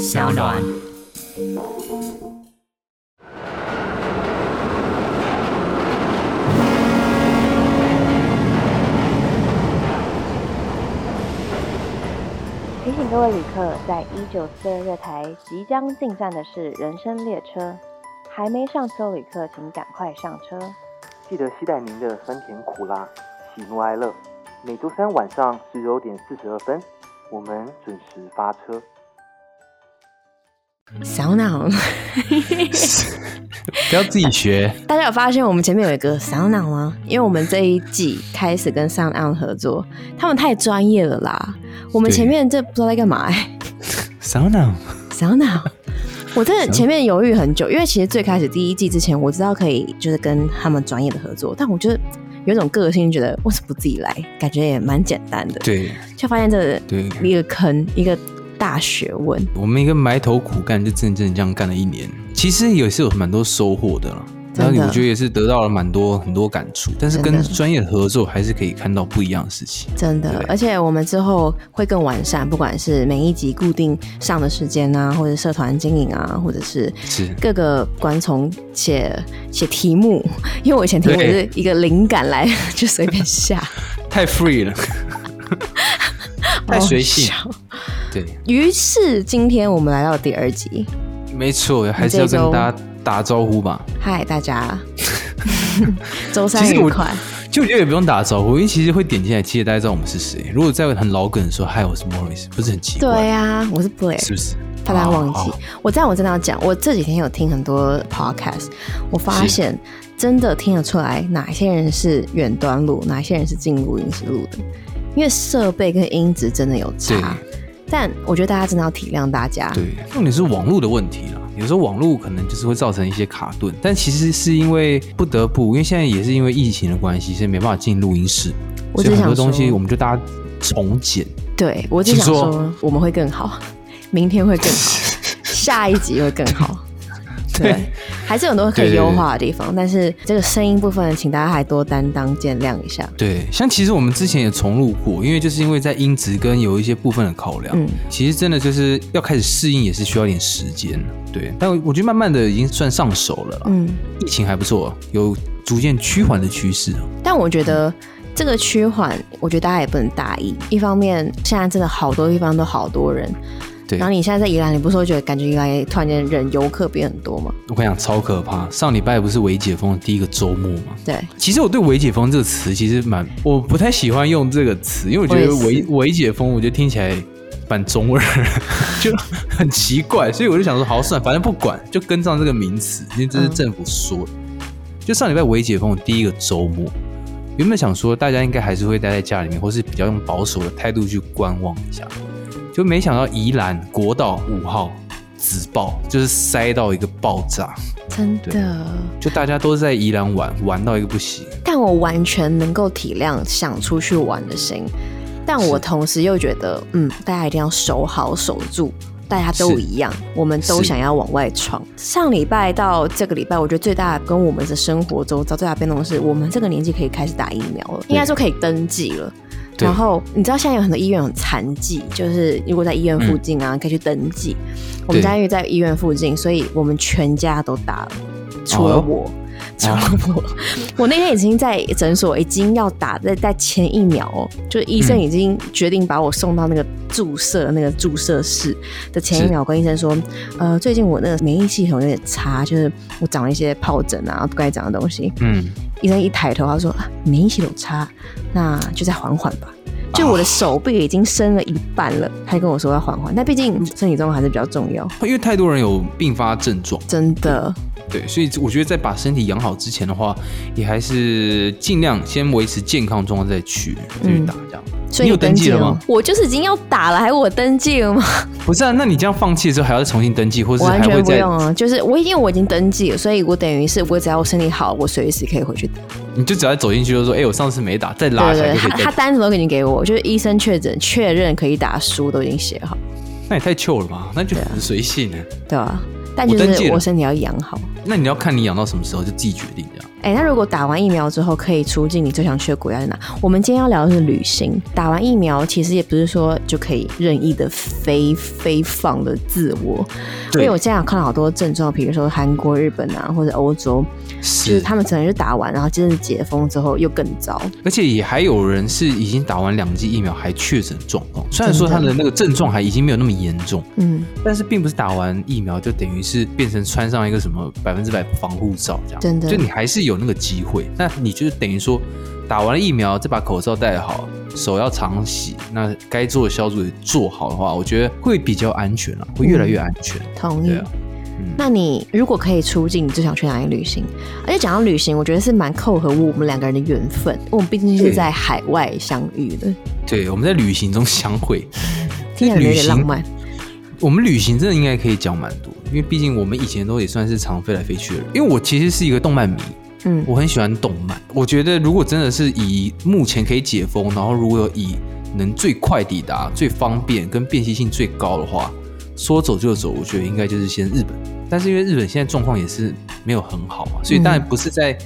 小暖。提醒各位旅客，在一九四二月台即将进站的是人生列车，还没上车的旅客请赶快上车。记得携带您的酸甜苦辣、喜怒哀乐。每周三晚上十九点四十二分，我们准时发车。小脑，不要自己学。大家有发现我们前面有一个小脑吗？因为我们这一季开始跟 Sound On 合作，他们太专业了啦。我们前面这不知道在干嘛哎、小脑，小脑，我真的前面犹豫很久，因为其实最开始第一季之前我知道可以就是跟他们专业的合作，但我觉得有一种个性，觉得为什么不自己来？感觉也蛮简单的，对就发现这个对，一个坑，一个大学问。我们一个埋头苦干，就真的真的这样干了一年，其实也是有蛮多收获的了。然后我觉得也是得到了蛮多很多感触，但是跟专业的合作还是可以看到不一样的事情。真的，而且我们之后会更完善，不管是每一集固定上的时间啊，或者社团经营啊，或者是是各个观众写写题目，因为我以前题目对是一个灵感来 就随便下，太 free 了，太随性。对，于是今天我们来到第二集，没错，还是要跟大家打招呼吧。嗨大家，周三愉快。其实我觉得也不用打招呼，因为其实会点进来，其实大家知道我们是谁。如果在很老梗的说嗨，我是 Morris，不是很奇怪？对呀、我是 Blair，是不是？怕大家忘记哦。我这样我真的要讲，我这几天有听很多 podcast，我发现真的听得出来哪些人是远端录，哪些人是进录音室录的，因为设备跟音质真的有差。但我觉得大家真的要体谅大家。对，重点是网络的问题啦。有时候网络可能就是会造成一些卡顿，但其实是因为不得不，因为现在也是因为疫情的关系，所以没办法进录音室，我只想所以很多东西我们就大家重剪。对我只想说，我们会更好，明天会更好，下一集会更好。对，还是有很多可以优化的地方，但是这个声音部分，请大家还多担当见谅一下。对，像其实我们之前也重录过，因为就是因为在音质跟有一些部分的考量，嗯其实真的就是要开始适应，也是需要一点时间。对，但我觉得慢慢的已经算上手了啦。嗯，疫情还不错，有逐渐趋缓的趋势。但我觉得这个趋缓，我觉得大家也不能大意。一方面，现在真的好多地方都好多人，对，然后你现在在宜兰，你不是会觉得感觉宜兰突然间人游客变很多吗？我跟你讲，超可怕。上礼拜不是微解封的第一个周末吗？对，其实我对“微解封”这个词其实蛮，我不太喜欢用这个词，因为我觉得“微解封”，我觉得听起来蛮中二，就很奇怪，所以我就想说，好算，反正不管，就跟上这个名词，因为这是政府说的。就上礼拜微解封的第一个周末，原本想说大家应该还是会待在家里面，或是比较用保守的态度去观望一下，就没想到宜兰国道五号直爆，就是塞到一个爆炸，真的。就大家都在宜兰玩，玩到一个不行。但我完全能够体谅想出去玩的心，但我同时又觉得，嗯，大家一定要守好守住。大家都一样，我们都想要往外闯。上礼拜到这个礼拜，我觉得最大的跟我们的生活周遭最大的变动是，我们这个年纪可以开始打疫苗了，应该说可以登记了。对。然后你知道现在有很多医院有残疾，就是如果在医院附近啊，可以去登记。我们家因为在医院附近，所以我们全家都打了，除了哦我。我，我那天已经在诊所已经要打在在前一秒哦，就是医生已经决定把我送到那个注射那个注射室的前一是秒，跟医生说，呃，最近我那个免疫系统有点差，就是我长了一些疱疹啊，不该长的东西。嗯，医生一抬头，他说啊，免疫系统差，那就再缓缓吧。就我的手臂已经伸了一半了，他还跟我说要缓缓，但毕竟身体状况还是比较重要，因为太多人有并发症状，真的。对，所以我觉得在把身体养好之前的话，也还是尽量先维持健康状况再去再去打这样。所以你有登记了吗？我就是已经要打了，还我登记了吗？不是啊，那你这样放弃的时候还要再重新登记，或是完全还会再不用啊，就是我因为我已经登记了，所以我等于是我只要我身体好，我随时可以回去打。你就只要走进去就说，哎、我上次没打，再拉一下他。他单子都已经给我，就是医生确诊确认可以打书都已经写好，那也太糗了吧？那就很随性呢。对吧、但就是我身体要养好。那你要看你养到什么时候，就自己决定这样。哎、那如果打完疫苗之后可以出境，你最想去的国家是哪？我们今天要聊的是旅行。打完疫苗，其实也不是说就可以任意的飞飞放的自我，因对为我现在有看到好多症状，比如说韩国、日本啊，或者欧洲，就是是，他们可能就打完，然后接着解封之后又更糟。而且也还有人是已经打完两剂疫苗还确诊状况，虽然说他的的那个症状还已经没有那么严重，嗯，但是并不是打完疫苗就等于是变成穿上一个什么百分之百防护罩这样，真的就你还是有那个机会。那你就是等于说打完了疫苗，再把口罩戴好，手要常洗，那该做的消毒也做好的话，我觉得会比较安全了，会越来越安全。同意。那你如果可以出境，你最想去哪里旅行？而且讲到旅行，我觉得是蛮扣合我们两个人的缘分，我们毕竟是在海外相遇的，对，我们在旅行中相会，听起来有点浪漫。我们旅行真的应该可以讲蛮多，因为毕竟我们以前都也算是常飞来飞去的人。因为我其实是一个动漫迷，嗯，我很喜欢动漫。我觉得如果真的是以目前可以解封，然后如果有以能最快抵达、最方便跟便携性最高的话，说走就走，我觉得应该就是先日本。但是因为日本现在状况也是没有很好嘛，所以当然不是在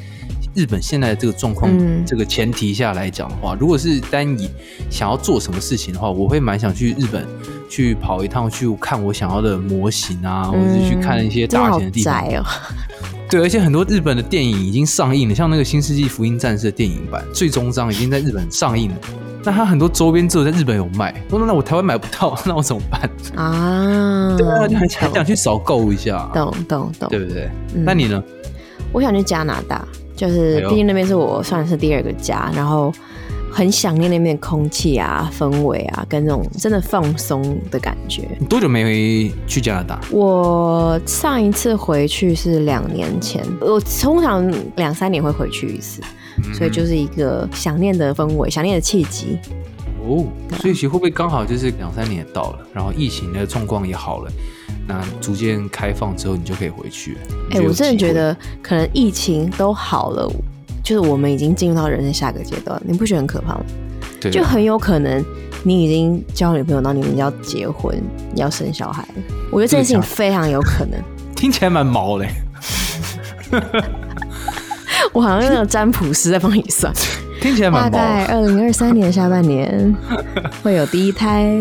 日本现在的这个状况、嗯这个前提下来讲的话，如果是单以想要做什么事情的话，我会蛮想去日本去跑一趟，去看我想要的模型啊，或者是去看一些大型的地哦。对，而且很多日本的电影已经上映了，像那个《新世纪福音战士》的电影版最终章已经在日本上映了。那它很多周边只有在日本有卖，我说那我台湾买不到，那我怎么办？啊，对啊，就很很想去扫购一下，懂懂懂。对不对？嗯那你呢？我想去加拿大，就是毕竟那边是我算是第二个家，然后很想念那边的空气啊、氛围啊，跟那种真的放松的感觉。你多久没回去加拿大？我上一次回去是两年前，我通常两三年会回去一次，所以就是一个想念的氛围、想念的契机。哦，所以其实会不会刚好就是两三年也到了，然后疫情的状况也好了，那逐渐开放之后，你就可以回去了。哎、我真的觉得可能疫情都好了，就是我们已经进入到人生下个阶段，你不觉得很可怕吗？对，就很有可能你已经交女朋友，然后你们要结婚，你要生小孩。我觉得这件事情非常有可能。听起来蛮毛嘞。我好像那种占卜师在帮你算，听起来大蛮大的。概二零二三年下半年 会有第一胎。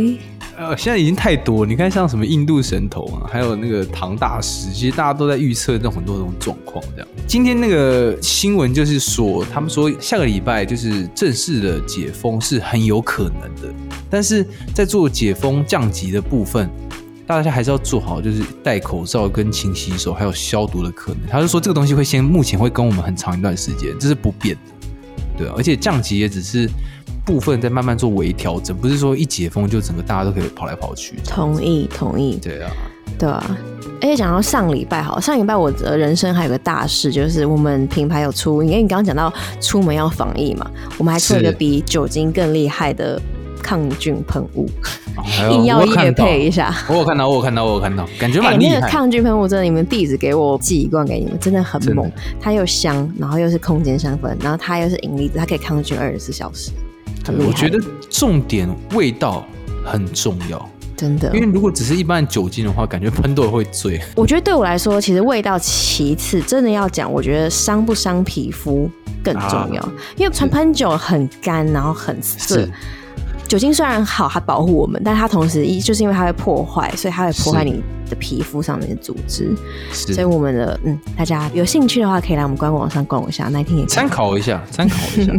呃，现在已经太多，你看像什么印度神童啊，还有那个唐大师，其实大家都在预测这种很多种状况。这样，今天那个新闻就是说，他们说下个礼拜就是正式的解封是很有可能的，但是在做解封降级的部分。大家还是要做好，就是戴口罩、跟勤洗手，还有消毒的可能。他就说这个东西会先，目前会跟我们很长一段时间，这是不变的，对啊。而且降级也只是部分在慢慢做微调整，不是说一解封就整个大家都可以跑来跑去。同意，同意，对啊，对啊。而且讲到上礼拜，好，上礼拜我的人生还有个大事，就是我们品牌有出，因为你刚刚讲到出门要防疫嘛，我们还出了一个比酒精更厉害的抗菌喷雾，硬要夜我有看到配一下。我有看到，我有看到，我有看到，感觉哎、蛮厉害。那个抗菌喷雾真的，你们地址给我，寄一罐给你们，真的很猛。它又香，然后又是空间香氛，然后它又是银离子，它可以抗菌二十四小时，很厉害。我觉得重点味道很重要，真的因，为如果只是一般的酒精的话，感觉喷都会醉。我觉得对我来说，其实味道其次，真的要讲，我觉得伤不伤皮肤更重要。因为传喷酒很干，然后很涩是。酒精虽然好，它保护我们，但它同时一就是因为它会破坏，所以它会破坏你的皮肤上面的组织。所以我们的嗯，大家有兴趣的话，可以来我们官网上逛一下，那一天也参考一下，参考一下，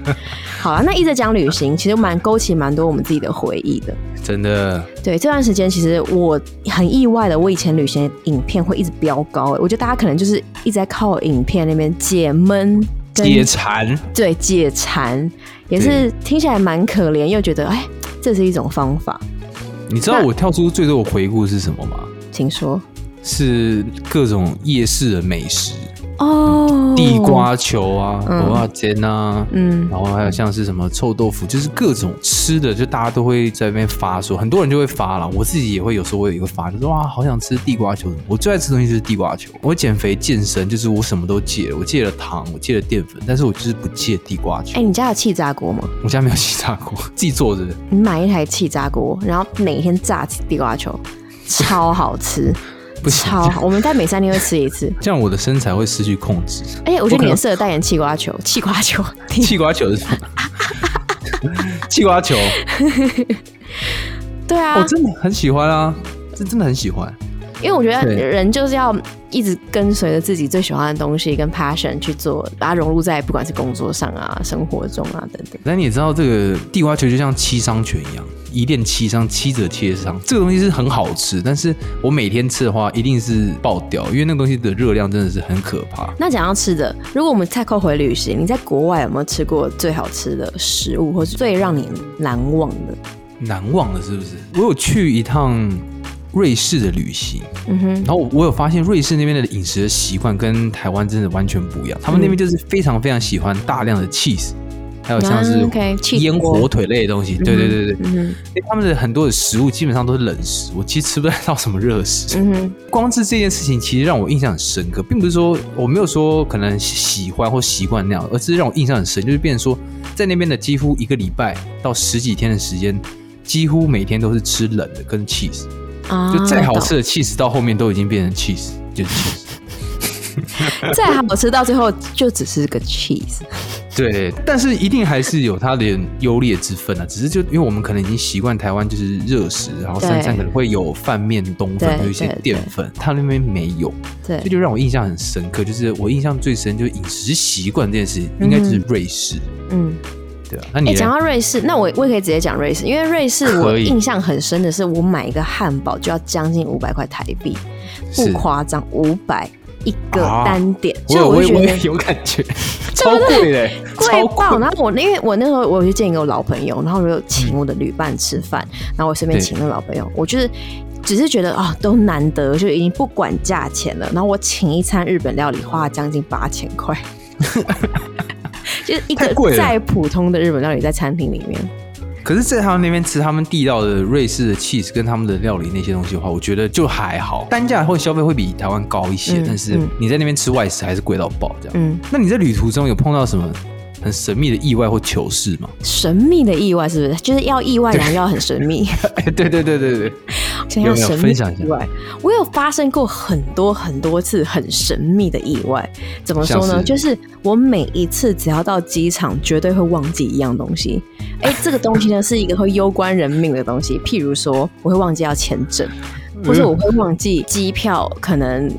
好了，那一直讲旅行，其实蛮勾起蛮多我们自己的回忆的。真的。对，这段时间其实我很意外的，我以前旅行影片会一直飙高、欸，我觉得大家可能就是一直在靠影片那边解闷、跟解馋。对解馋，也是听起来蛮可怜，又觉得哎，这是一种方法。你知道我跳出最多的回顾是什么吗？请说是各种夜市的美食，哦，地，瓜球啊、嗯蚵仔煎啊，嗯，然后还有像是什么臭豆腐，就是各种吃的，就大家都会在那边发说，很多人就会发了，我自己也会有时候我也会发，就说哇，好想吃地瓜球。我最爱吃的东西就是地瓜球。我减肥健身，就是我什么都戒了，我戒了糖，我戒了淀粉，但是我就是不戒地瓜球。哎、你家有气炸锅吗？我家没有气炸锅，自己做的。你买一台气炸锅，然后每天炸地瓜球，超好吃。不行，我们在每三天会吃一次。这样我的身材会失去控制。哎、欸我觉得你很适合代言气瓜球，气瓜球。气瓜球是什么？气瓜球，对啊，我真的很喜欢啊，这真的很喜欢。因为我觉得人就是要一直跟随着自己最喜欢的东西跟 passion 去做，把它融入在不管是工作上啊、生活中啊等等。但你也知道，这个地瓜球就像七伤拳一样，一练七伤，七者切伤。这个东西是很好吃，但是我每天吃的话，一定是爆掉，因为那个东西的热量真的是很可怕。那讲到吃的，如果我们再扣回旅行，你在国外有没有吃过最好吃的食物，或是最让你难忘的？难忘的是不是？我有去一趟瑞士的旅行，嗯哼，然后我我有发现瑞士那边的饮食的习惯跟台湾真的完全不一样。他们那边就是非常非常喜欢大量的 cheese，还有像是嗯，OK，cheese 腌火腿类的东西。对对对对，嗯，因为他们的很多的食物基本上都是冷食，我其实吃不太到什么热食。嗯哼，光是这件事情，其实让我印象很深刻，并不是说我没有说可能喜欢或习惯那样，而是让我印象很深，就是变成说，在那边的几乎一个礼拜到十几天的时间，几乎每天都是吃冷的跟 cheese，啊就再好吃的 cheese 到后面都已经变成 cheese，就是 cheese。懂再好吃，到最后就只是个 cheese。对，但是一定还是有它的优劣之分啊。只是就因为我们可能已经习惯台湾就是热食，然后三餐可能会有饭面、冬粉，有一些对淀粉，它那边没有。对这，就让我印象很深刻，就是我印象最深就是饮食习惯这件事情，应该就是瑞士，嗯。对啊。那你讲到瑞士，那我我也可以直接讲瑞士，因为瑞士我印象很深的是，我买一个汉堡就要将近五百块台币，不是夸张，五百一个啊单点，所以我就觉得有我我也 有感觉，超贵的，超贵爆。然后我因为我那时候我去见一个我老朋友，然后我就请我的旅伴吃饭，然后我顺便对请那老朋友，我就是。只是觉得啊、都难得，就已经不管价钱了。然后我请一餐日本料理花了将近八千块，就是一个再普通的日本料理在餐厅里面。可是，在他们那边吃他们地道的瑞士的 cheese 跟他们的料理那些东西的话，我觉得就还好，单价或消费会比台湾高一些，嗯但是嗯你在那边吃外食还是贵到爆这样。嗯，那你在旅途中有碰到什么很神秘的意外或糗事吗？神秘的意外是不是？就是要意外，然后要很神秘。哎，对对对对对，想要神秘意外，我有发生过很多很多次很神秘的意外。怎么说呢？就是我每一次只要到机场，绝对会忘记一样东西。哎，这个东西呢是一个会攸关人命的东西，譬如说我会忘记要签证，或者我会忘记机票可能。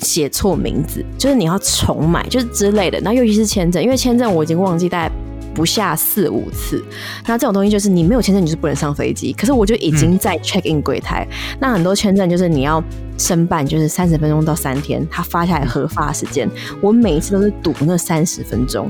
写错名字，就是你要重买，就是之类的。那尤其是签证，因为签证我已经忘记带不下四五次。那这种东西就是你没有签证，你就是不能上飞机。可是我就已经在 check in 柜台。那很多签证就是你要申办，就是三十分钟到三天，他发下来核发时间。我每一次都是赌那三十分钟，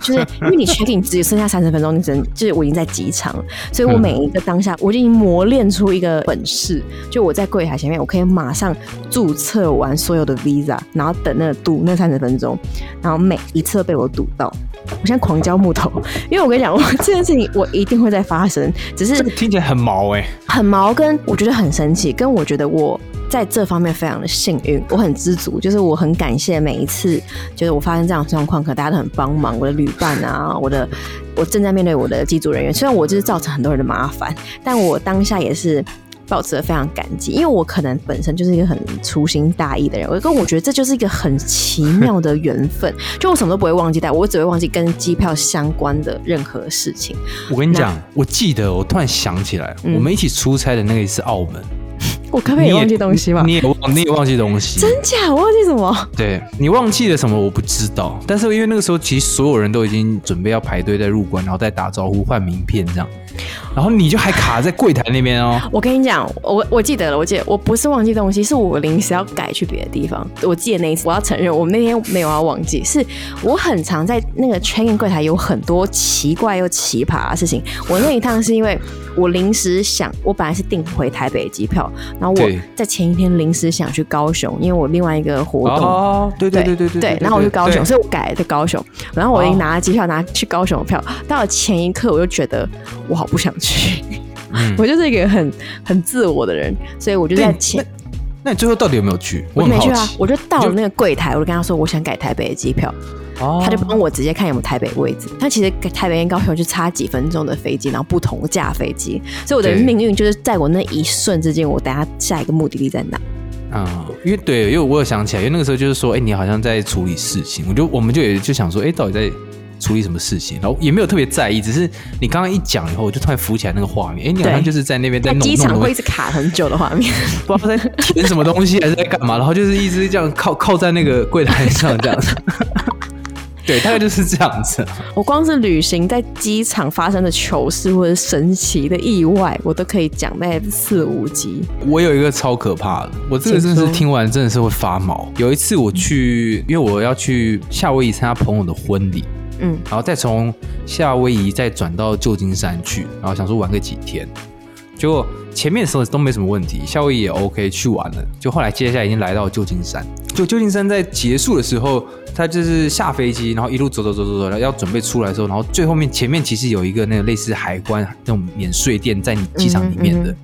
就是因为你 check in 只剩下三十分钟，你只能就是我已经在机场了，所以我每一个当下我就已经磨练出一个本事，就我在柜台前面，我可以马上注册完所有的 visa，然后等那个赌那三十分钟，然后每一次都被我赌到。我现在狂交木头，因为我跟你讲，我 这件事情我一定会再发生，只是这个听起来很毛哎、很毛，跟我觉得很神奇，跟我觉得我在这方面非常的幸运，我很知足，就是我很感谢每一次，就是我发生这样的状况，可大家都很帮忙，我的旅伴啊，我的 我正在面对我的机组人员，虽然我就是造成很多人的麻烦，但我当下也是。保持的非常感激，因为我可能本身就是一个很粗心大意的人，我跟我觉得这就是一个很奇妙的缘分，就我什么都不会忘记带，我只会忘记跟机票相关的任何事情。我跟你讲，我记得我突然想起来，嗯。我们一起出差的那个一次澳门，我可不可以忘记东西吗？你也忘，你也忘记东西，真假？我忘记什么？对你忘记了什么我不知道，但是因为那个时候其实所有人都已经准备要排队在入关，然后再打招呼换名片这样，然后你就还卡在柜台那边哦。我跟你讲，我我记得了，我记得我不是忘记东西，是我临时要改去别的地方。我记得那一次，我要承认，我那天没有要忘记，是我很常在那个 check in 柜台有很多奇怪又奇葩的事情。我那一趟是因为我临时想，我本来是订回台北的机票，然后我在前一天临时想去高雄，因为我另外一个活动。哦，对对对对对对，然后我去高雄，所以我改了在高雄，然后我已经哦。拿了机票，拿去高雄的票。到了前一刻，我就觉得我好不想去，嗯。我就是一个很很自我的人，所以我就在前，那你最后到底有没有去？我就没去啊我就到了那个柜台，我就跟他说我想改台北的机票，哦他就帮我直接看有没有台北位置。他其实台北跟高雄就差几分钟的飞机，然后不同架飞机，所以我的命运就是在我那一瞬之间，我等下下一个目的地在哪。嗯，因为对，因为我有想起来，因为那个时候就是说，哎、你好像在处理事情，我就我们就也就想说，哎、到底在处理什么事情？然后也没有特别在意，只是你刚刚一讲以后，我就突然浮起来那个画面，哎、你好像就是在那边在机场会一直卡很久的画面。不知道在填什么东西 还是在干嘛，然后就是一直这样靠靠在那个柜台上这样子。对，大概就是这样子。我光是旅行在机场发生的糗事或者神奇的意外，我都可以讲在四五集。我有一个超可怕的，我这个真的是听完真的是会发毛。有一次我去，因为我要去夏威夷参加朋友的婚礼，嗯，然后再从夏威夷再转到旧金山去，然后想说玩个几天。结果前面的时候都没什么问题，夏威夷也 OK 去玩了。就后来接下来已经来到旧金山，就旧金山在结束的时候，他就是下飞机，然后一路走走走走走，然后要准备出来的时候，然后最后面前面其实有一个那个类似海关那种免税店在你机场里面的。嗯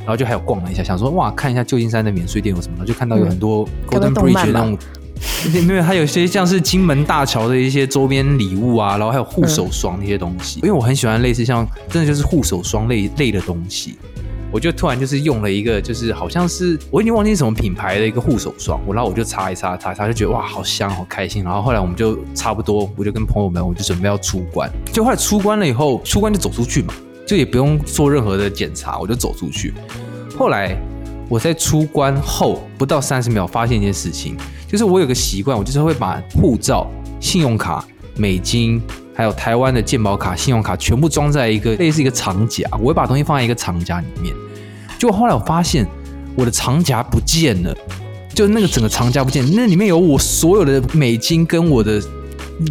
然后就还有逛了一下，想说哇，看一下旧金山的免税店有什么，然后就看到有很多 Golden Bridge 那种，因为它有些像是金门大桥的一些周边礼物啊，然后还有护手霜那些东西。因为我很喜欢类似像真的就是护手霜类类的东西，我就突然就是用了一个就是好像是我已经忘记什么品牌的一个护手霜，我然后我就擦一擦擦一擦，就觉得哇好香好开心。然后后来我们就差不多，我就跟朋友们我就准备要出关，就后来出关了以后，出关就走出去嘛，就也不用做任何的检查，我就走出去。后来我在出关后不到三十秒，发现一件事情，就是我有个习惯，我就是会把护照、信用卡、美金，还有台湾的健保卡、信用卡全部装在一个类似一个长夹，我会把东西放在一个长夹里面。结果后来我发现我的长夹不见了，就那个整个长夹不见，那里面有我所有的美金跟我的。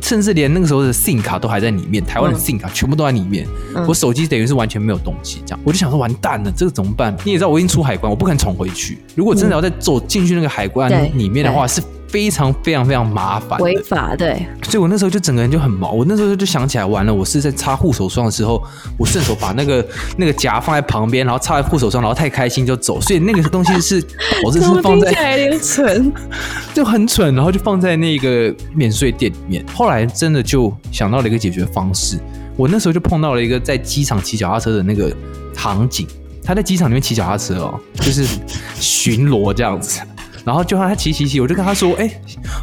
甚至连那个时候的 SIM 卡都还在里面，台湾的嗯 SIM 卡全部都在里面。嗯我手机等于是完全没有东西，这样我就想说完蛋了，这个怎么办？你也知道我已经出海关，我不可能重回去。如果真的要再走进去那个海关里面的话，是非常非常非常麻烦的。违法对，所以我那时候就整个人就很毛，我那时候就想起来，完了，我是在擦护手霜的时候，我顺手把那个 那个夹放在旁边，然后擦在护手霜，然后太开心就走，所以那个东西是我这是放在来有点蠢。就很蠢，然后就放在那个免税店里面。后来真的就想到了一个解决方式，我那时候就碰到了一个在机场骑脚踏车的那个场景，他在机场里面骑脚踏车哦，就是巡逻这样子。然后就让他骑骑骑，我就跟他说：“哎、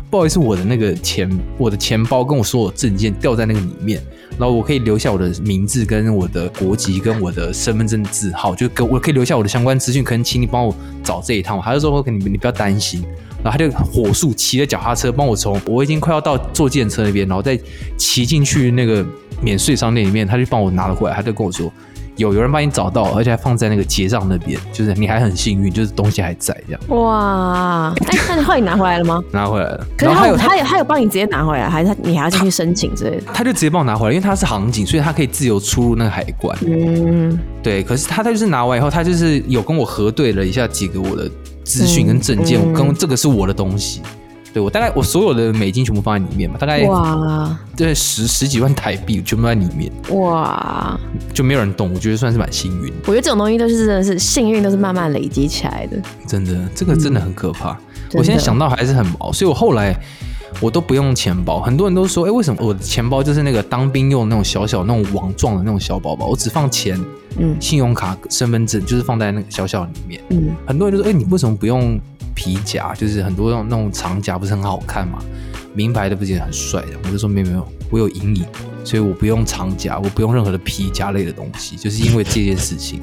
不好意思，我的那个钱，我的钱包跟我所有证件掉在那个里面，然后我可以留下我的名字、跟我的国籍、跟我的身份证字号，就跟我可以留下我的相关资讯，可能请你帮我找这一趟。”他就说：“你你不要担心。”然后他就火速骑着脚踏车帮我从我已经快要到坐电车那边，然后再骑进去那个免税商店里面，他就帮我拿了回来，他就跟我说。有有人帮你找到，而且还放在那个结账那边，就是你还很幸运，就是东西还在这样哇！哎，那你后来你拿回来了吗？拿回来了。可是然后还有他他有他有帮你直接拿回来，还是他你还要进去申请之类的？他就直接帮我拿回来，因为他是航警，所以他可以自由出入那个海关。嗯，对，可是他他就是拿完以后，他就是有跟我核对了一下几个我的资讯跟证件，嗯嗯跟这个是我的东西。对我大概我所有的美金全部放在里面嘛，大概哇对十十几万台币全部在里面，哇！就没有人动，我觉得算是蛮幸运，我觉得这种东西都是真的是幸运，都是慢慢累积起来的。真的，这个真的很可怕。嗯我现在想到还是很毛，所以我后来我都不用钱包。很多人都说，哎、为什么我的钱包就是那个当兵用的那种小小那种网状的那种小包包，我只放钱、嗯信用卡、身份证，就是放在那个小小里面。嗯，很多人就说：“哎、你为什么不用皮夹？就是很多那种那种长夹不是很好看嘛？名牌的不是也很帅的？”我就说：“没有没有，我有阴影，所以我不用长夹，我不用任何的皮夹类的东西，就是因为这件事情，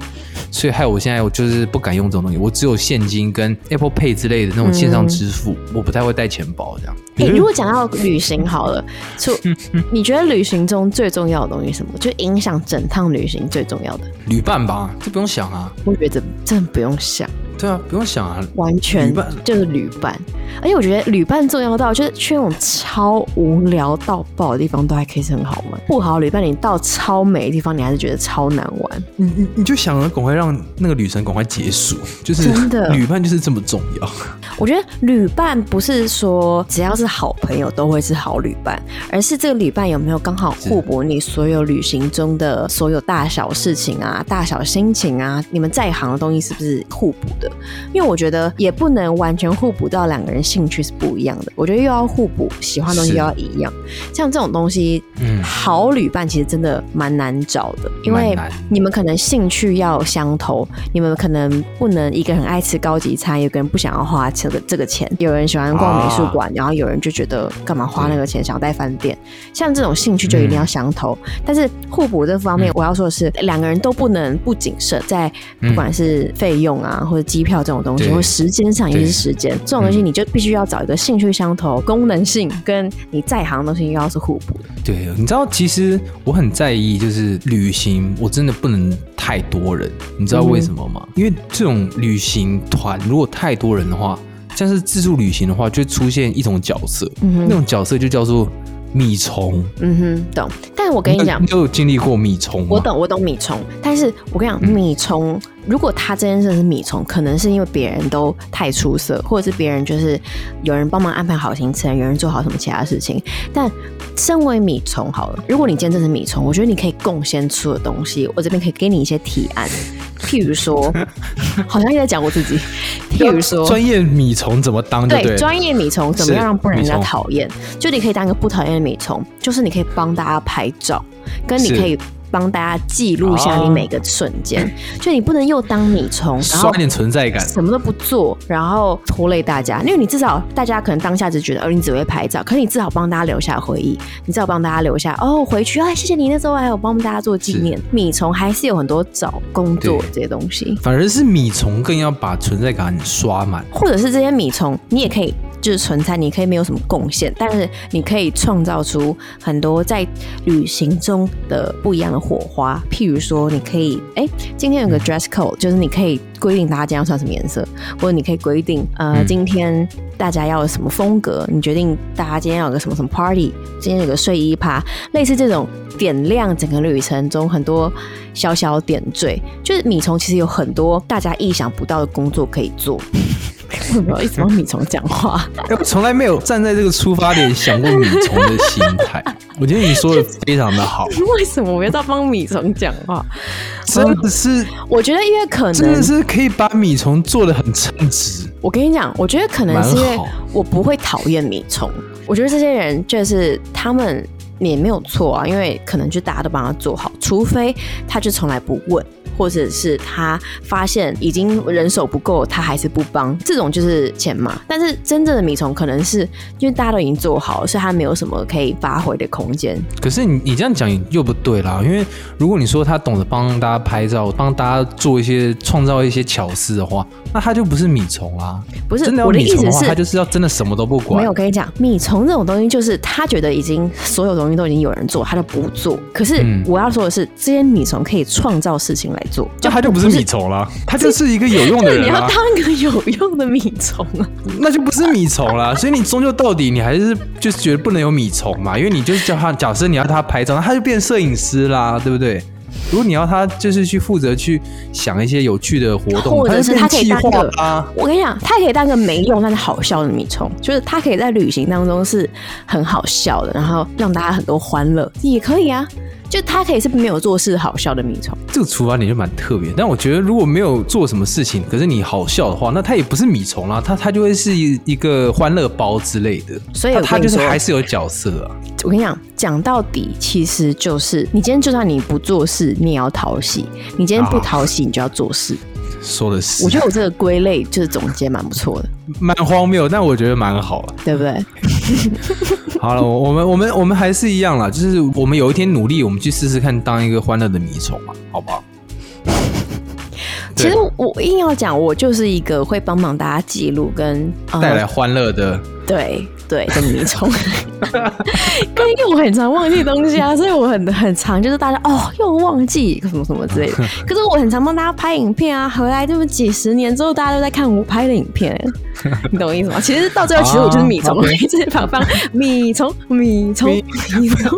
所以害我现在我就是不敢用这种东西，我只有现金跟 Apple Pay 之类的那种线上支付，我不太会带钱包这样。哎、如果讲到 旅行好了，就 你觉得旅行中最重要的东西是什么？就影响整趟旅行最重要的？旅伴吧，这不用想啊，我觉得真的不用想，对啊，不用想啊，完全就是旅伴。而且我觉得旅伴重要到，就是去那种超无聊到爆的地方，都还可以是很好玩。不好的旅伴，你到超美的地方，你还是觉得超难玩。你你你就想着赶快让那个旅程赶快结束，就是真的旅伴就是这么重要。我觉得旅伴不是说只要是好朋友都会是好旅伴，而是这个旅伴有没有刚好互补你所有旅行中的所有大小事情啊、大小心情啊，你们在行的东西是不是互补的？因为我觉得也不能完全互补到两个人兴趣是不一样的。我觉得又要互补，喜欢的东西又要一样。像这种东西，嗯好旅伴其实真的蛮难找的，因为你们可能兴趣要相投，你们可能不能一个很爱吃高级餐，有个人不想要花这个这个钱，有人喜欢逛美术馆，然后有人就觉得干嘛花那个钱，想要带饭店。像这种兴趣就一定要相投，但是互补这方面，我要说的是，两个人都不能不谨慎，在不管是费用啊，或者机票这种东西，对或时间上，也是时间这种东西，你就必须要找一个兴趣相投、功能性跟你在行的东西又要是互补的。对，你知道，其实我很在意，就是旅行，我真的不能太多人，你知道为什么吗？因为这种旅行团如果太多人的话，像是自助旅行的话，就会出现一种角色，嗯那种角色就叫做米虫。嗯哼，懂。但我跟你讲你，有经历过米虫吗？我懂，我懂米虫，但是我跟你讲，嗯米虫如果他这件事是米虫，可能是因为别人都太出色，或者是别人就是有人帮忙安排好行程，有人做好什么其他事情。但身为米虫好了，如果你今天真是米虫，我觉得你可以贡献出的东西，我这边可以给你一些提案，譬如说，好像也在讲我自己，譬如说。专业米虫怎么当就对专业米虫怎么样让不让人家讨厌？就你可以当一个不讨厌的米虫，就是你可以帮大家拍照，跟你可以帮大家记录下你哦每个瞬间。就你不能又当米虫，然后点存在感。什么都不做，然后拖累大家。因为你至少大家可能当下只觉得，哦，你只会拍照，可是你至少帮大家留下回忆，你至少帮大家留下哦，回去啊，谢谢你那时候还有帮大家做纪念。米虫还是有很多找工作这些东西。反而是米虫更要把存在感刷满。或者是这些米虫，你也可以就是存在，你可以没有什么贡献，但是你可以创造出很多在旅行中的不一样的火花。譬如说，你可以哎，今天有个 dress code，就是你可以规定大家今天要穿什么颜色，或者你可以规定呃、嗯今天大家要有什么风格，你决定大家今天要有个什么什么 party，今天有个睡衣趴，类似这种点亮整个旅程中很多小小点缀。就是米虫其实有很多大家意想不到的工作可以做。为什么要一直帮米虫讲话？哎我从来没有站在这个出发点想过米虫的心态。我觉得你说的非常的好，为什么我要帮米虫讲话？真的是我觉得因为可能真的是可以把米虫做的很称职。我跟你讲，我觉得可能是因为我不会讨厌米虫。我觉得这些人就是他们也没有错啊，因为可能就大家都帮他做好，除非他就从来不问，或者是他发现已经人手不够，他还是不帮，这种就是钱嘛。但是真正的米虫可能是因为大家都已经做好了，所以他没有什么可以发挥的空间。可是你你这样讲又不对啦，因为如果你说他懂得帮大家拍照，帮大家做一些创造一些巧思的话，那他就不是米虫啦。不是真的要我的意思米虫的话，是他就是要真的什么都不管。没有，我跟你讲，米虫这种东西，就是他觉得已经所有东西都已经有人做，他就不做。可是嗯我要说的是，这些米虫可以创造事情来做，那他就不是米虫了，他就是一个有用的就是你要，当一个有用的米虫啊！那就不是米虫啦。所以你终究到底你还是就是觉得不能有米虫嘛，因为你就是叫他，假设你要他拍照，那他就变摄影师啦，对不对？如果你要他就是去负责去想一些有趣的活动，或者是他可以当划个啊。我跟你讲，他可以当个没用但是好笑的米虫，就是他可以在旅行当中是很好笑的，然后让大家很多欢乐，也可以啊。就他可以是没有做事好笑的米虫，这个出发点就蛮特别，但我觉得如果没有做什么事情，可是你好笑的话，那他也不是米虫啦，他他就会是一一个欢乐包之类的，所以他他就是还是有角色啊。我跟你讲，讲到底，其实就是你今天就算你不做事，你也要讨喜；你今天不啊讨喜，你就要做事。说的是，我觉得我这个归类就是总结蛮不错的，蛮荒谬，但我觉得蛮好的。对不对？好了，我我们我们我们还是一样啦，就是我们有一天努力，我们去试试看当一个欢乐的米虫嘛，好不好？其实我硬要讲，我就是一个会帮忙大家记录跟、呃、带来欢乐的，对对的迷虫，因为我很常忘记东西啊，所以我很很常就是大家哦又忘记什么什么之类的。可是我很常帮大家拍影片啊，回来这么几十年之后，大家都在看我拍的影片，你懂我意思吗？其实到最后，其实我就是米虫，啊我一直放放米虫米虫米虫。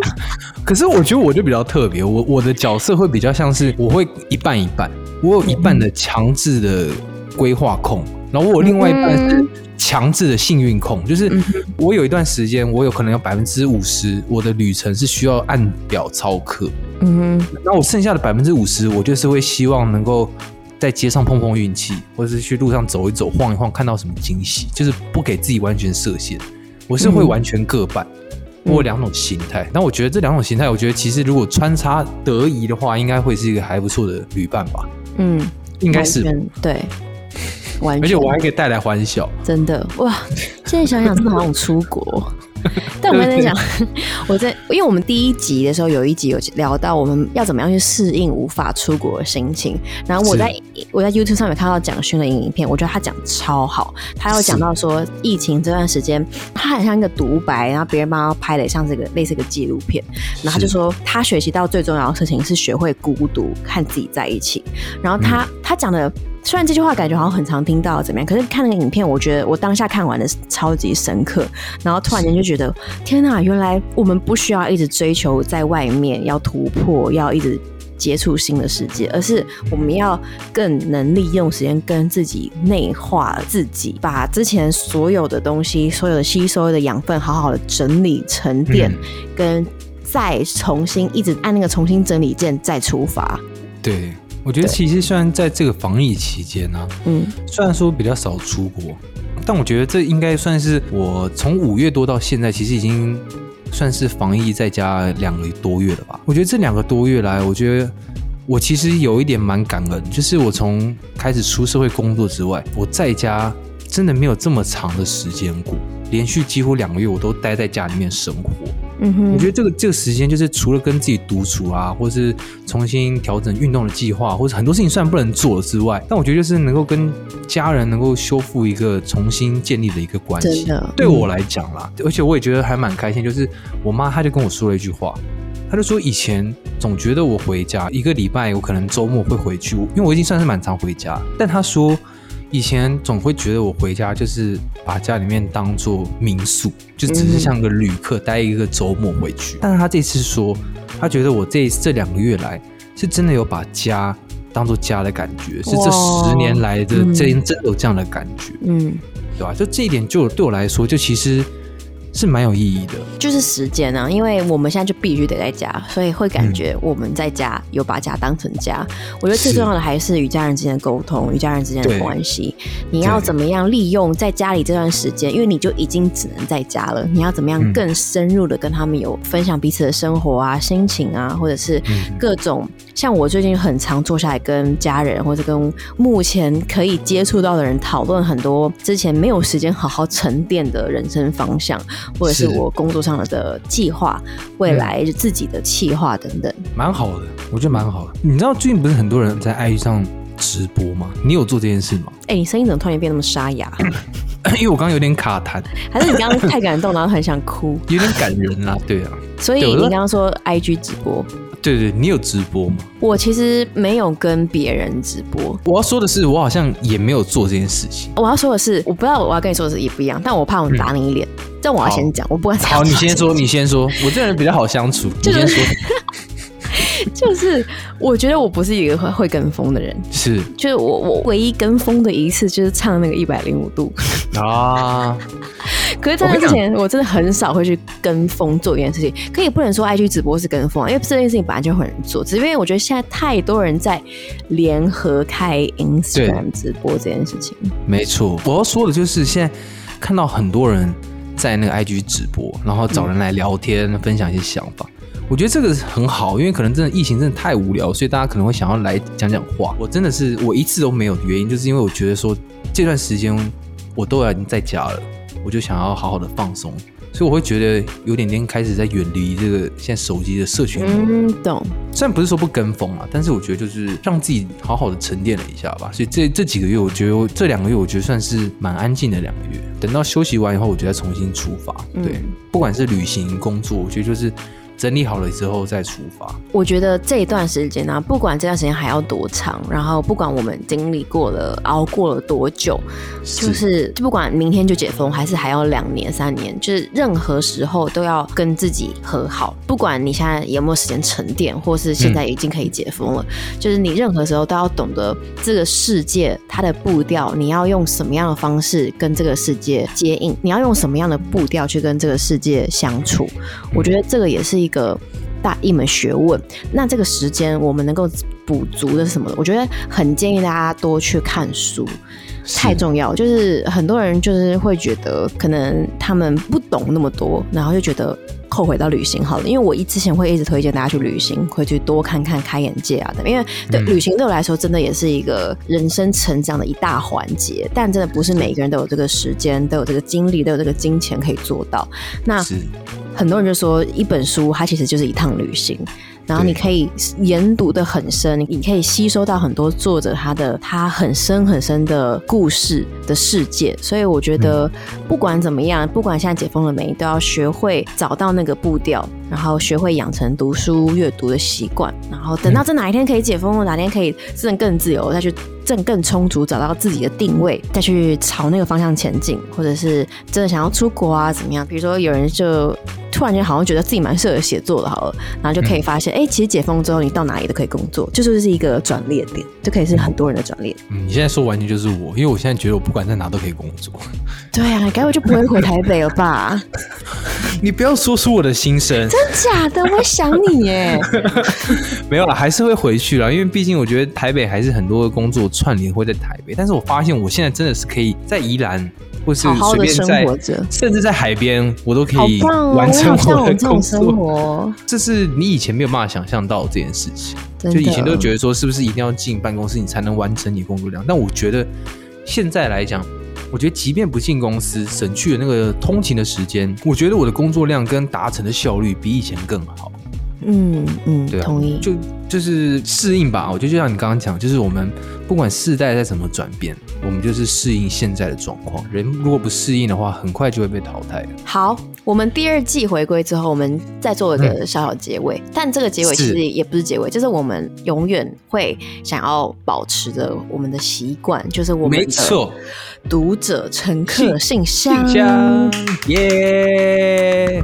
可是我觉得我就比较特别，我我的角色会比较像是我会一半一半，我有一半的强制的规划控，然后我另外一半是强制的幸运控，就是我有一段时间，我有可能有百分之五十我的旅程是需要按表操课，嗯哼，那我剩下的百分之五十，我就是会希望能够在街上碰碰运气，或者是去路上走一走、晃一晃，看到什么惊喜，就是不给自己完全设限。我是会完全各半，我有两种形态。那我觉得这两种形态，我觉得其实如果穿插得宜的话，应该会是一个还不错的旅伴吧。嗯，应该是对，完全，而且我还可以带来欢笑。真的哇！现在想想，真的好想出国。但我跟你讲，我在因为我们第一集的时候有一集有聊到我们要怎么样去适应无法出国的心情，然后我在我在 YouTube 上面看到蒋勋的影片，我觉得他讲超好，他有讲到说疫情这段时间，他很像一个独白，然后别人帮他拍的像这个类似一个纪录片，然后他就说他学习到最重要的事情是学会孤独，和自己在一起，然后他、他讲的。虽然这句话感觉好像很常听到怎么样，可是看那个影片，我觉得我当下看完的超级深刻，然后突然间就觉得，天哪，原来我们不需要一直追求在外面要突破，要一直接触新的世界，而是我们要更能利用时间跟自己内化自己，把之前所有的东西、所有的吸收的养分，好好的整理沉淀，跟再重新一直按那个重新整理键再出发。对。我觉得其实虽然在这个防疫期间呢，嗯，虽然说比较少出国，但我觉得这应该算是我从五月多到现在，其实已经算是防疫在家两个多月了吧。我觉得这两个多月来，我觉得我其实有一点蛮感恩，就是我从开始出社会工作之外，我在家真的没有这么长的时间过，连续几乎两个月我都待在家里面生活。嗯哼，我觉得这个这个时间就是除了跟自己独处啊，或是重新调整运动的计划，或者很多事情虽然不能做之外，但我觉得就是能够跟家人能够修复一个重新建立的一个关系。对我来讲啦，而且我也觉得还蛮开心。就是我妈她就跟我说了一句话，她就说以前总觉得我回家一个礼拜，我可能周末会回去，因为我已经算是蛮常回家。但她说。以前总会觉得我回家就是把家里面当做民宿，就只是像个旅客待一个周末回去。但是他这次说，他觉得我这这两个月来是真的有把家当做家的感觉，是这十年来的真真有这样的感觉，嗯，对吧？就这一点，就对我来说，就其实。是蛮有意义的，就是时间啊，因为我们现在就必须得在家，所以会感觉我们在家有把家当成家。我觉得最重要的还是与家人之间的沟通，与家人之间的关系。你要怎么样利用在家里这段时间？因为你就已经只能在家了，你要怎么样更深入的跟他们有分享彼此的生活啊、心情啊，或者是各种像我最近很常坐下来跟家人或者跟目前可以接触到的人讨论很多之前没有时间好好沉淀的人生方向。或者是我工作上的计划，未来自己的计划等等，蛮好的，我觉得蛮好的。你知道最近不是很多人在 IG 上直播吗？你有做这件事吗？哎，你声音怎么突然变那么沙哑？因为我刚刚有点卡痰，还是你刚刚太感动，然后很想哭？有点感人啊，对啊。所以你刚刚说 IG 直播。对对，你有直播吗？我其实没有跟别人直播。我要说的是，我好像也没有做这件事情。我要说的是，我不知道我要跟你说的是也不一样，但我怕我打你一脸。这我要先讲，我不管。好，你先说，你先说。我这人比较好相处，你先说。就是我觉得我不是一个会会跟风的人，是，就是我我唯一跟风的一次就是唱那个一百零五度 啊。可是在那之前，我真的很少会去跟风做一件事情。可以不能说 IG 直播是跟风，因为这件事情本来就很人做，只是因为我觉得现在太多人在联合开 Instagram 直播这件事情。没错，我要说的就是现在看到很多人在那个 IG 直播，然后找人来聊天，分享一些想法。我觉得这个很好，因为可能真的疫情真的太无聊，所以大家可能会想要来讲讲话。我真的是我一次都没有的原因，就是因为我觉得说这段时间我都要已经在家了，我就想要好好的放松，所以我会觉得有点点开始在远离这个现在手机的社群。嗯，懂。虽然不是说不跟风啊，但是我觉得就是让自己好好的沉淀了一下吧。所以这这几个月，我觉得这两个月，我觉得算是蛮安静的两个月。等到休息完以后，我就再重新出发。对，不管是旅行、工作，我觉得就是。整理好了之后再出发。我觉得这一段时间呢、不管这段时间还要多长，然后不管我们经历过了、熬过了多久，就是不管明天就解封，还是还要两年、三年，就是任何时候都要跟自己和好。不管你现在有没有时间沉淀，或是现在已经可以解封了，就是你任何时候都要懂得这个世界它的步调，你要用什么样的方式跟这个世界接应，你要用什么样的步调去跟这个世界相处。我觉得这个也是一个。大一门学问，那这个时间我们能够补足的是什么？我觉得很建议大家多去看书，太重要。就是很多人就是会觉得，可能他们不懂那么多，然后就觉得后悔到旅行好了。因为我一之前会一直推荐大家去旅行，会去多看看、开眼界啊的。因为对、嗯旅行对我来说，真的也是一个人生成长的一大环节。但真的不是每个人都有这个时间、都有这个精力、都有这个金钱可以做到。那很多人就说，一本书它其实就是一趟旅行，然后你可以研读的很深，你可以吸收到很多作者他的他很深很深的故事的世界。所以我觉得不管怎么样，不管现在解封了没，都要学会找到那个步调，然后学会养成读书阅读的习惯，然后等到这哪一天可以解封了，哪天可以挣更自由，再去挣更充足，找到自己的定位，再去朝那个方向前进，或者是真的想要出国啊，怎么样？比如说有人就突然间好像觉得自己蛮适合写作的，好了，然后就可以发现，哎、其实解封之后你到哪里都可以工作，这就是一个转捩点，就可以是很多人的转捩点。嗯，你现在说完全就是我，因为我现在觉得我不管在哪都可以工作。对啊，该不会就不会回台北了吧？你不要说出我的心声，真假的？我想你耶。没有了，还是会回去了，因为毕竟我觉得台北还是很多的工作串联会在台北，但是我发现我现在真的是可以在宜兰，或是随便在甚至在海边，我都可以！完成我的工作。这是你以前没有办法想象到的这件事情。就以前都觉得说，是不是一定要进办公室你才能完成你工作量？但我觉得现在来讲，我觉得即便不进公司，省去了那个通勤的时间，我觉得我的工作量跟达成的效率比以前更好。嗯嗯，对啊，同意。就就是适应吧。我觉得就像你刚刚讲，就是我们不管世代在怎么转变，我们就是适应现在的状况。人如果不适应的话，很快就会被淘汰了。好，我们第二季回归之后，我们再做一个小小结尾。但这个结尾其实也不是结尾，就是我们永远会想要保持着我们的习惯，就是我们的没错，读者乘客信箱。耶，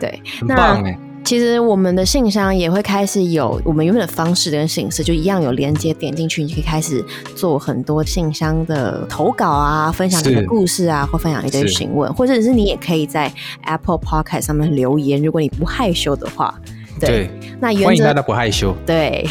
对，很棒哎。其实我们的信箱也会开始有我们原本的方式跟形式，就一样有连接，点进去你就可以开始做很多信箱的投稿啊，分享你的故事啊，或分享一堆询问，或者是你也可以在 Apple Podcast 上面留言，如果你不害羞的话。对，那原则欢迎大家不害羞。对，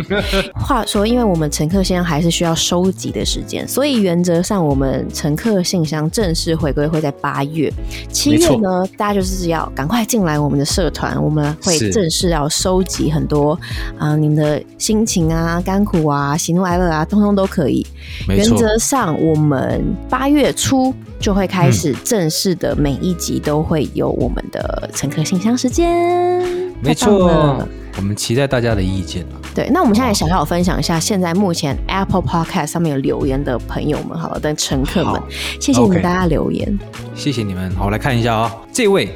话说，因为我们乘客信箱还是需要收集的时间，所以原则上我们乘客信箱正式回归会在八月。七月呢，大家就是要赶快进来我们的社团，我们会正式要收集很多啊、你们的心情啊、甘苦啊、喜怒哀乐啊，通通都可以。原则上，我们八月初就会开始嗯正式的，每一集都会有我们的乘客信箱时间。没错。我们期待大家的意见啊。对，那我们现在也小小分享一下，现在目前 Apple Podcast 上面有留言的朋友们，好了，的乘客们好，谢谢你们大家留言。谢谢你们。好，我来看一下啊、这位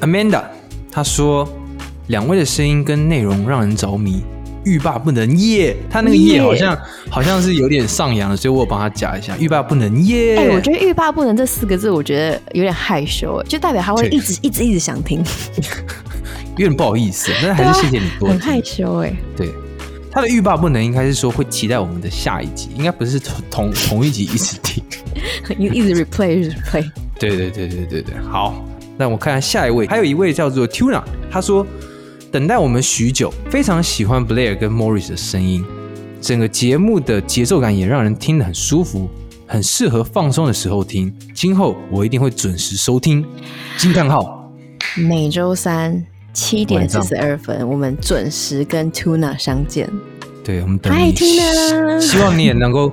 Amanda，她说两位的声音跟内容让人着迷，欲罢不能耶。他那个耶耶好像好像是有点上扬的，所以我有帮他加一下，欲罢不能耶。哎、我觉得欲罢不能这四个字，我觉得有点害羞，就代表他会一直一直一直想听，有点不好意思，但是还是谢谢你多很害羞哎。对，他的欲罢不能应该是说会期待我们的下一集，应该不是同同 同一集一直听。一 一直 replay replay。对对对对对对，好，那我看看下一位，还有一位叫做 Tuna，他说等待我们许久，非常喜欢 Blair 跟 Morris 的声音，整个节目的节奏感也让人听得很舒服，很适合放松的时候听。今后我一定会准时收听。惊叹号，每周三七点四十二分，我们准时跟 Tuna 相见。对我们等嗨你，，Tuna 希望你也能够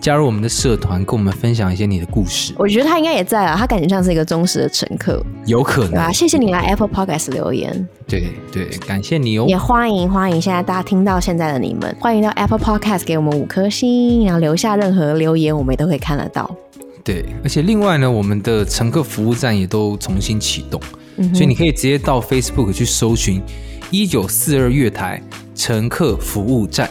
加入我们的社团，跟我们分享一些你的故事，我觉得他应该也在啊，他感觉像是一个忠实的乘客，有可能对吧？谢谢你来 Apple Podcast 留言。对对，感谢你哦。也欢迎欢迎现在大家听到现在的你们，欢迎到 Apple Podcast 给我们五颗星，然后留下任何留言，我们也都可以看得到。对，而且另外呢，我们的乘客服务站也都重新启动，所以你可以直接到 Facebook 去搜寻一九四二月台乘客服务站，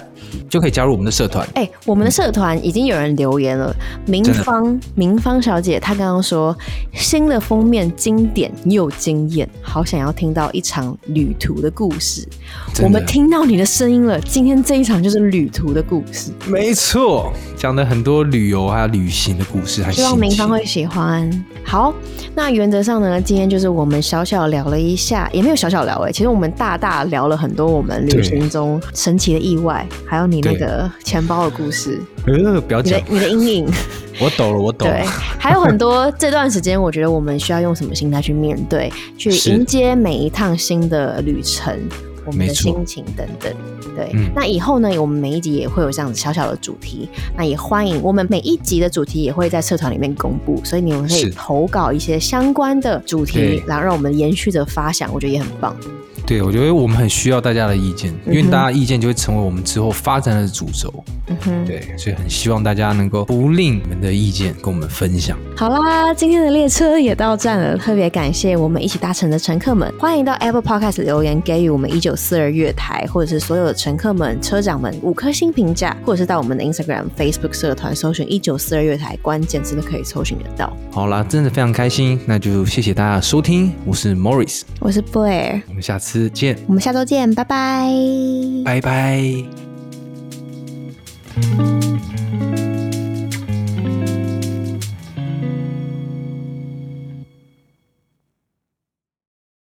就可以加入我们的社团。哎、我们的社团已经有人留言了，明芳明芳小姐她刚刚说新的封面经典又惊艳，好想要听到一场旅途的故事。我们听到你的声音了，今天这一场就是旅途的故事，没错，讲的很多旅游还有旅行的故事和希望明芳会喜欢。好，那原则上呢，今天就是我们小小聊了一下，也没有小小聊哎、其实我们大大聊了很多我们旅行中神奇的意外，还有你那个钱包的故事，呃，不要讲你的，阴影。我懂了，我懂对了。，还有很多这段时间，我觉得我们需要用什么心态去面对，去迎接每一趟新的旅程，我们的心情等等。对，嗯那以后呢，我们每一集也会有这样子小小的主题，那也欢迎我们每一集的主题也会在社团里面公布，所以你们可以投稿一些相关的主题，然后让我们延续着发想，我觉得也很棒。对，我觉得我们很需要大家的意见，因为大家意见就会成为我们之后发展的主轴。嗯哼，对，所以很希望大家能够不吝你们的意见跟我们分享。好啦，今天的列车也到站了，特别感谢我们一起搭乘的乘客们，欢迎到 Apple Podcast 留言给予我们一九四二月台，或者是所有的乘客们、车长们五颗星评价，或者是到我们的 Instagram、Facebook 社团搜寻一九四二月台，关键字都可以搜寻得到。好啦，真的非常开心，那就谢谢大家的收听，我是 Morris，我是 Blair，我们下次见。我们下周见，拜拜。拜拜。